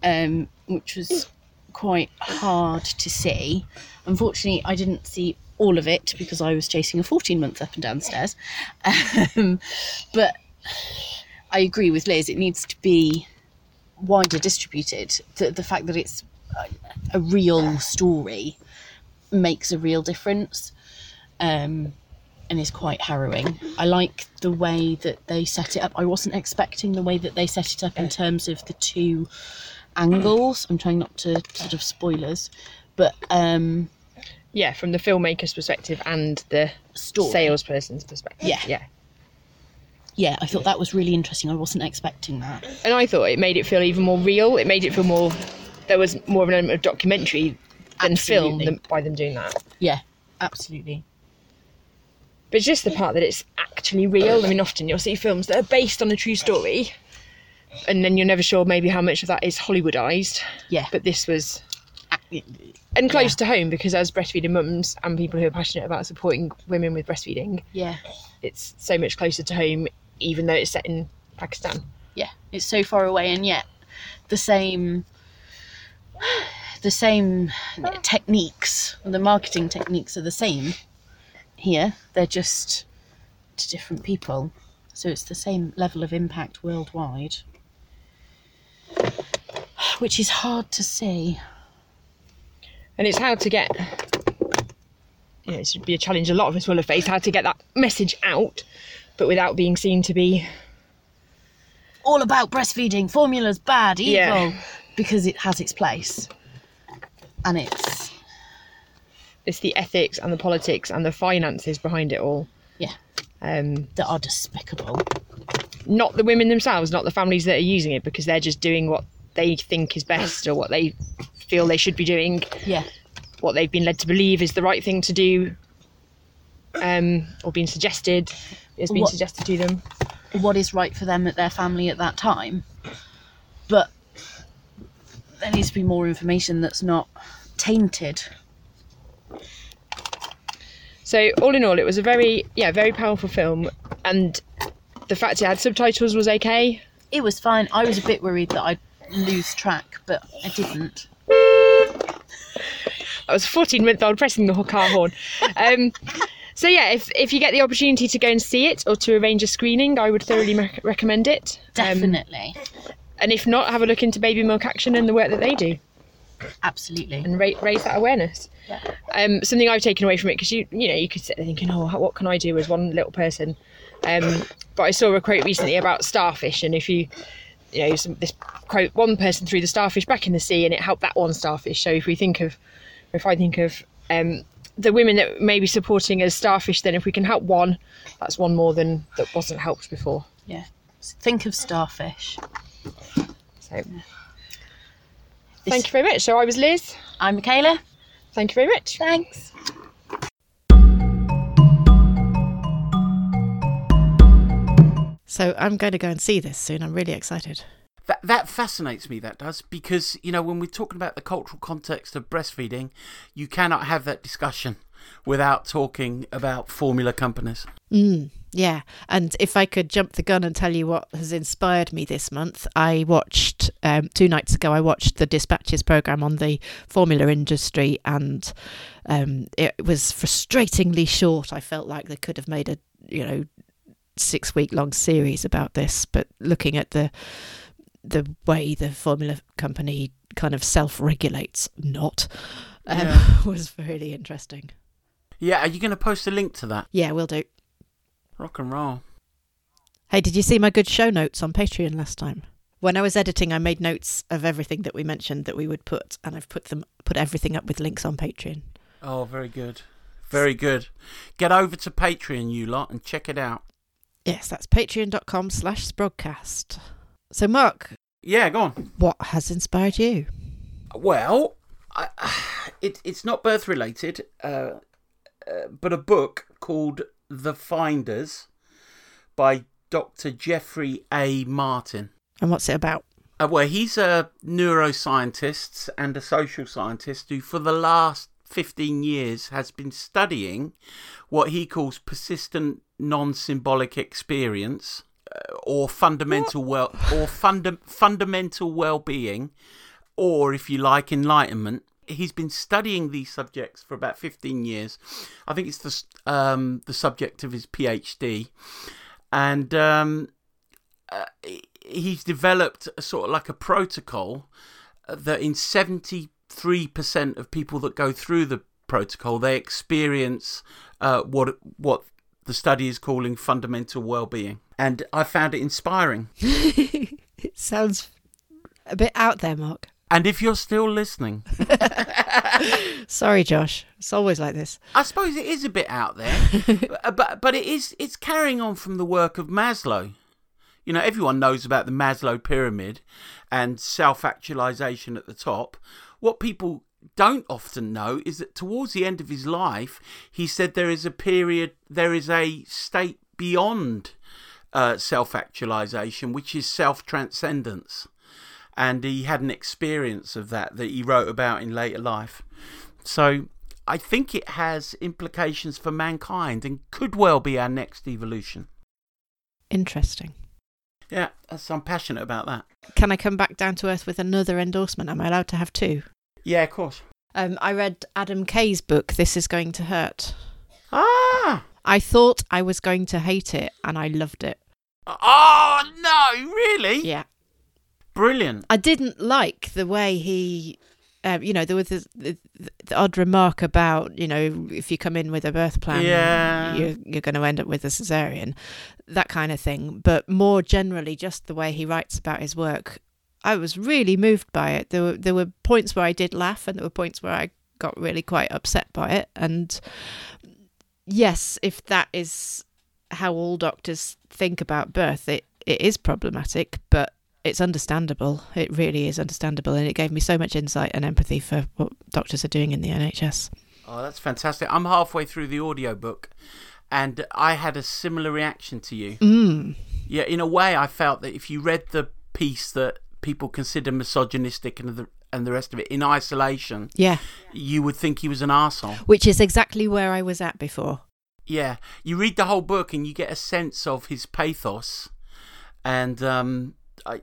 um, which was quite hard to see. Unfortunately, I didn't see all of it because I was chasing a 14 month up and down the stairs. Um, but I agree with Liz, it needs to be wider distributed. The, the fact that it's a, a real story makes a real difference. Um, and is quite harrowing. I like the way that they set it up. I wasn't expecting the way that they set it up in terms of the two angles. I'm trying not to sort of spoilers, but um, Yeah, from the filmmaker's perspective and the story. salesperson's perspective. Yeah. yeah. Yeah, I thought that was really interesting. I wasn't expecting that. and I thought it made it feel even more real. It made it feel more. There was more of an element of documentary than film Absolutely. than, by them doing that. Yeah, absolutely. But it's just the part that it's actually real. I mean, often you'll see films that are based on a true story, and then you're never sure maybe how much of that is Hollywoodized. Yeah, But this was and close to home because as breastfeeding mums and people who are passionate about supporting women with breastfeeding, yeah, it's so much closer to home, even though it's set in Pakistan. yeah. It's so far away, and yet the same, the same techniques, the marketing techniques are the same here. They're just to different people. So it's the same level of impact worldwide, which is hard to see. And it's how to get you know, it should be a challenge a lot of us will have faced how to get that message out but without being seen to be All about breastfeeding, formula's bad, evil, Yeah. because it has its place. And it's, it's the ethics and the politics and the finances behind it all yeah, um, that are despicable. not the women themselves not the families that are using it because they're just doing what they think is best or what they feel they should be doing Yeah, what they've been led to believe is the right thing to do um, or being suggested has been What- suggested to them what is right for them at their family at that time. But there needs to be more information that's not tainted. So all in all, it was a very yeah very powerful film, and the fact it had subtitles was okay. It was fine. I was a bit worried that I'd lose track, but I didn't. I was a 14 month old pressing the car horn. Um, so yeah, if if you get the opportunity to go and see it or to arrange a screening, I would thoroughly rec- recommend it. Um, Definitely. and if not, have a look into Baby Milk Action and the work that they do, Absolutely. and ra- raise that awareness. Yeah. Um, something I've taken away from it because you you know you could sit there thinking, oh, what can I do as one little person? Um, but I saw a quote recently about starfish, and if you you know some, this quote one person threw the starfish back in the sea, and it helped that one starfish. So if we think of if I think of um, the women that may be supporting as starfish, then if we can help one, that's one more than that wasn't helped before. Yeah. Think of starfish. So thank you very much. So I was Liz. I'm Michaela. Thank you very much. Thanks. So I'm going to go and see this soon. I'm really excited. That that fascinates me. That does because you know when we're talking about the cultural context of breastfeeding, you cannot have that discussion without talking about formula companies. Mm, yeah. And if I could jump the gun and tell you what has inspired me this month, I watched um, two nights ago. I watched the Dispatches program on the formula industry, and um, it was frustratingly short. I felt like they could have made a you know six week long series about this, but looking at the the way the formula company kind of self regulates, not um, Yeah. was really interesting. Yeah, are you going to post a link to that? Yeah, we'll do. Rock and roll. Hey, did you see my good show notes on Patreon last time? When I was editing, I made notes of everything that we mentioned that we would put, and I've put them put everything up with links on Patreon. Oh, very good, very good. Get over to Patreon, you lot, and check it out. Yes, that's patreon.com slash sprogcast. So, Mark, Yeah, go on. what has inspired you? Well, I, it, it's not birth related, uh, uh, but a book called The Finders by Dr. Jeffrey A. Martin. And what's it about? Uh, well, he's a neuroscientist and a social scientist who, for the last 15 years, has been studying what he calls persistent non symbolic experience. Or fundamental well, or funda- fundamental well-being, or if you like, enlightenment. He's been studying these subjects for about 15 years. I think it's the um, the subject of his PhD, and um, uh, he's developed a sort of like a protocol uh, that in 73% of people that go through the protocol they experience uh, what what the study is calling fundamental well-being and i found it inspiring it sounds a bit out there, Mark. and if you're still listening Sorry, Josh. It's always like this. i suppose it is a bit out there but, but it is it's carrying on from the work of maslow you know everyone knows about the maslow pyramid and self-actualization at the top what people don't often know is that towards the end of his life he said there is a period there is a state beyond uh, self-actualization which is self-transcendence and he had an experience of that that he wrote about in later life so I think it has implications for mankind and could well be our next evolution. Interesting. Yeah, I'm passionate about that. Can I come back down to earth with another endorsement? Am I allowed to have two? Yeah, of course. Um, I read Adam Kay's book, This Is Going to Hurt. Ah, I thought I was going to hate it, and I loved it. Oh no, really? Yeah. Brilliant. I didn't like the way he, um, you know, there was this, the, the odd remark about, you know, if you come in with a birth plan, Yeah. you're, you're going to end up with a cesarean, that kind of thing. But more generally, just the way he writes about his work, I was really moved by it. There were there were points where I did laugh, and there were points where I got really quite upset by it. And yes, if that is how all doctors think about birth, it, it is problematic, but it's understandable. It really is understandable, and it gave me so much insight and empathy for what doctors are doing in the NHS. Oh, that's fantastic. I'm halfway through the audiobook and I had a similar reaction to you. Mm. Yeah, in a way, I felt that if you read the piece that people consider misogynistic and the and the rest of it in isolation, Yeah, you would think he was an arsehole. which is exactly where I was at before. Yeah, you read the whole book and you get a sense of his pathos, and um, I,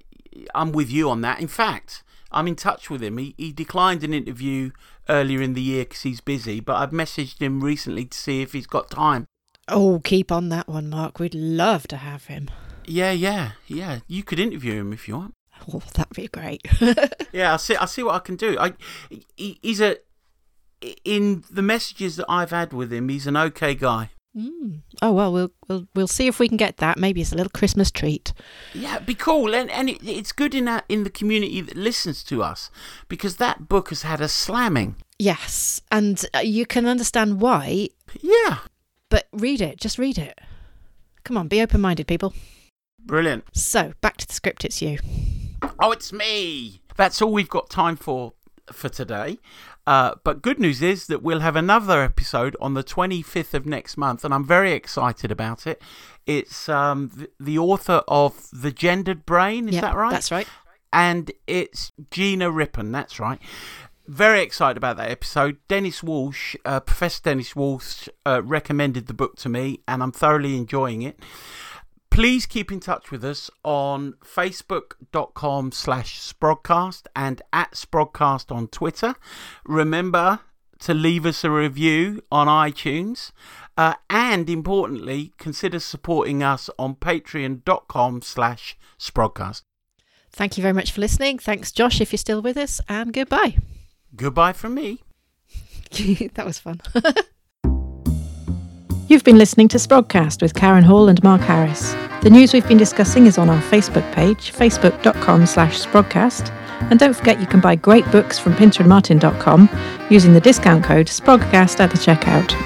I'm with you on that. In fact, I'm in touch with him. He, he declined an interview earlier in the year because he's busy, but I've messaged him recently to see if he's got time. Oh, keep on that one, Mark. We'd love to have him. Yeah, yeah, yeah. You could interview him if you want. Oh, that'd be great. Yeah, I'll see. I'll see what I can do. I, he, he's a. In the messages that I've had with him, he's an okay guy. mm. Oh well, we'll we'll we'll see if we can get that. Maybe it's a little Christmas treat. Yeah, be cool, and and it, it's good in that in the community that listens to us because that book has had a slamming. Yes, and uh, you can understand why. Yeah, But read it. Just read it. Come on, be open-minded, people. brilliant. So back to the script. It's you. Oh, it's me. That's all we've got time for for today. Uh, but good news is that we'll have another episode on the 25th of next month, and I'm very excited about it. It's um, the, the author of The Gendered Brain, is Yeah, that right? That's right. and it's Gina Rippon. That's right. Very excited about that episode. Dennis Walsh, uh, Professor Dennis Walsh, uh, recommended the book to me, and I'm thoroughly enjoying it. Please keep in touch with us on facebook.com slash sprogcast and at sprogcast on Twitter. Remember to leave us a review on iTunes. Uh, and importantly, consider supporting us on patreon.com slash sprogcast. Thank you very much for listening. Thanks, Josh, if you're still with us, and goodbye. Goodbye from me. that was fun. You've been listening to Sprogcast with Karen Hall and Mark Harris. The news we've been discussing is on our Facebook page, facebook.com slash sprogcast. And don't forget you can buy great books from pinterandmartin.com using the discount code SPROGCAST at the checkout.